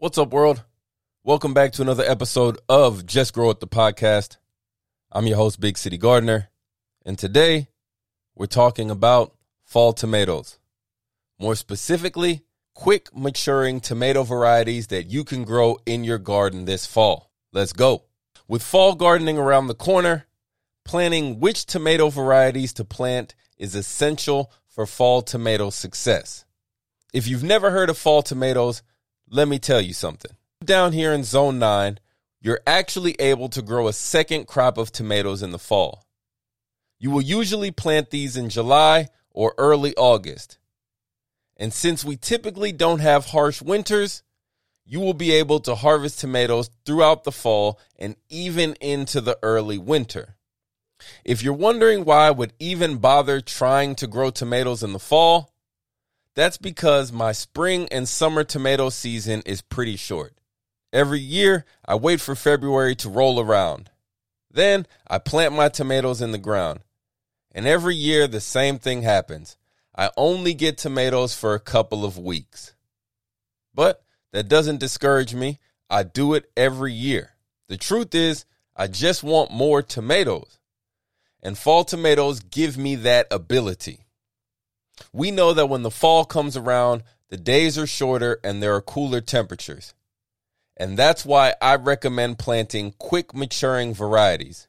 What's up, world? Welcome back to another episode of Just Grow It, the podcast. I'm your host, Big City Gardener, and today we're talking about fall tomatoes. More specifically, quick maturing tomato varieties that you can grow in your garden this fall. Let's go. With fall gardening around the corner, planning which tomato varieties to plant is essential for fall tomato success. If you've never heard of fall tomatoes, let me tell you something. Down here in zone 9, you're actually able to grow a second crop of tomatoes in the fall. You will usually plant these in July or early August. And since we typically don't have harsh winters, you will be able to harvest tomatoes throughout the fall and even into the early winter. If you're wondering why I would even bother trying to grow tomatoes in the fall, that's because my spring and summer tomato season is pretty short. Every year, I wait for February to roll around. Then I plant my tomatoes in the ground. And every year, the same thing happens. I only get tomatoes for a couple of weeks. But that doesn't discourage me. I do it every year. The truth is, I just want more tomatoes. And fall tomatoes give me that ability. We know that when the fall comes around, the days are shorter and there are cooler temperatures. And that's why I recommend planting quick maturing varieties.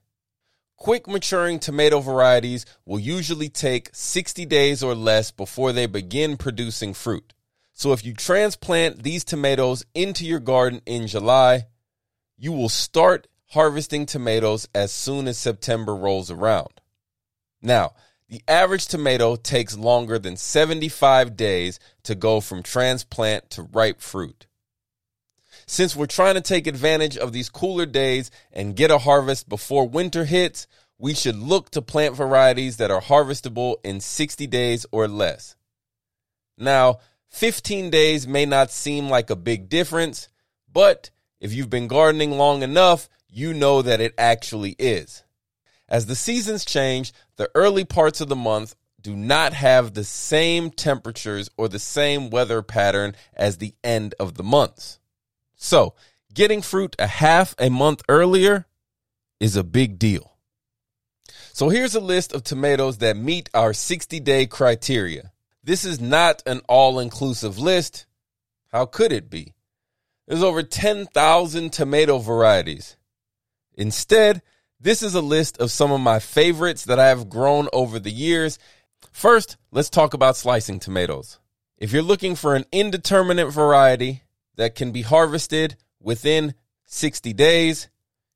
Quick maturing tomato varieties will usually take 60 days or less before they begin producing fruit. So if you transplant these tomatoes into your garden in July, you will start harvesting tomatoes as soon as September rolls around. Now, the average tomato takes longer than 75 days to go from transplant to ripe fruit. Since we're trying to take advantage of these cooler days and get a harvest before winter hits, we should look to plant varieties that are harvestable in 60 days or less. Now, 15 days may not seem like a big difference, but if you've been gardening long enough, you know that it actually is. As the seasons change, the early parts of the month do not have the same temperatures or the same weather pattern as the end of the months. So, getting fruit a half a month earlier is a big deal. So, here's a list of tomatoes that meet our 60 day criteria. This is not an all inclusive list. How could it be? There's over 10,000 tomato varieties. Instead, this is a list of some of my favorites that I have grown over the years. First, let's talk about slicing tomatoes. If you're looking for an indeterminate variety, that can be harvested within 60 days.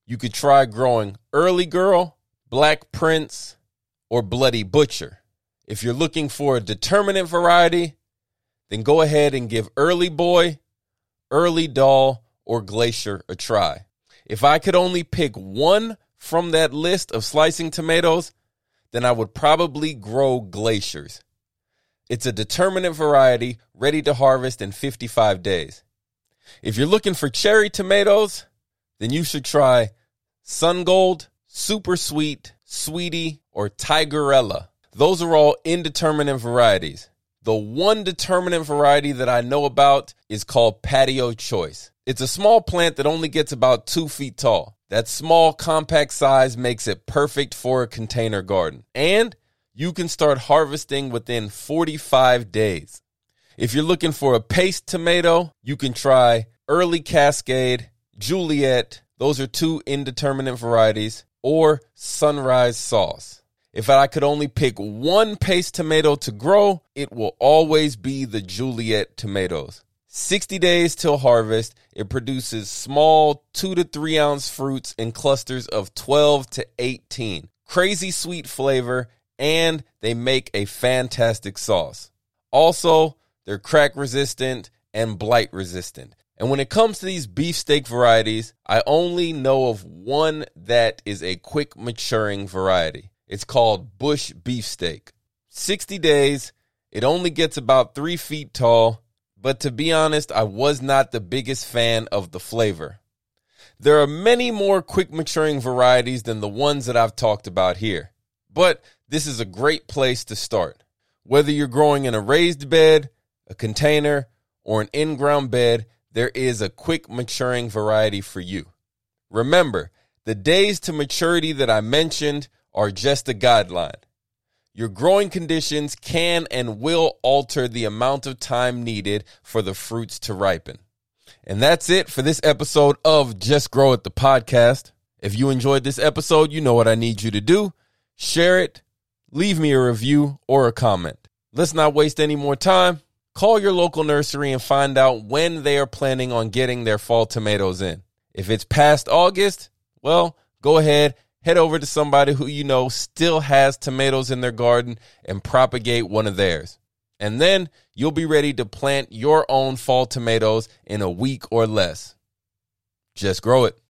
You could try growing Early Girl, Black Prince, or Bloody Butcher. If you're looking for a determinate variety, then go ahead and give Early Boy, Early Doll, or Glacier a try. If I could only pick one from that list of slicing tomatoes, then I would probably grow Glaciers. It's a determinate variety ready to harvest in 55 days. If you're looking for cherry tomatoes, then you should try Sun Gold, Super Sweet, Sweetie, or Tigerella. Those are all indeterminate varieties. The one determinate variety that I know about is called Patio Choice. It's a small plant that only gets about two feet tall. That small, compact size makes it perfect for a container garden. And you can start harvesting within 45 days. If you're looking for a paste tomato, you can try Early Cascade, Juliet. Those are two indeterminate varieties, or Sunrise Sauce. If I could only pick one paste tomato to grow, it will always be the Juliet tomatoes. 60 days till harvest, it produces small 2 to 3 ounce fruits in clusters of 12 to 18. Crazy sweet flavor, and they make a fantastic sauce. Also, they're crack resistant and blight resistant. And when it comes to these beefsteak varieties, I only know of one that is a quick maturing variety. It's called Bush Beefsteak. 60 days, it only gets about three feet tall, but to be honest, I was not the biggest fan of the flavor. There are many more quick maturing varieties than the ones that I've talked about here, but this is a great place to start. Whether you're growing in a raised bed, a container, or an in ground bed, there is a quick maturing variety for you. Remember, the days to maturity that I mentioned are just a guideline. Your growing conditions can and will alter the amount of time needed for the fruits to ripen. And that's it for this episode of Just Grow It, the podcast. If you enjoyed this episode, you know what I need you to do. Share it, leave me a review or a comment. Let's not waste any more time. Call your local nursery and find out when they are planning on getting their fall tomatoes in. If it's past August, well, go ahead, head over to somebody who you know still has tomatoes in their garden and propagate one of theirs. And then you'll be ready to plant your own fall tomatoes in a week or less. Just grow it.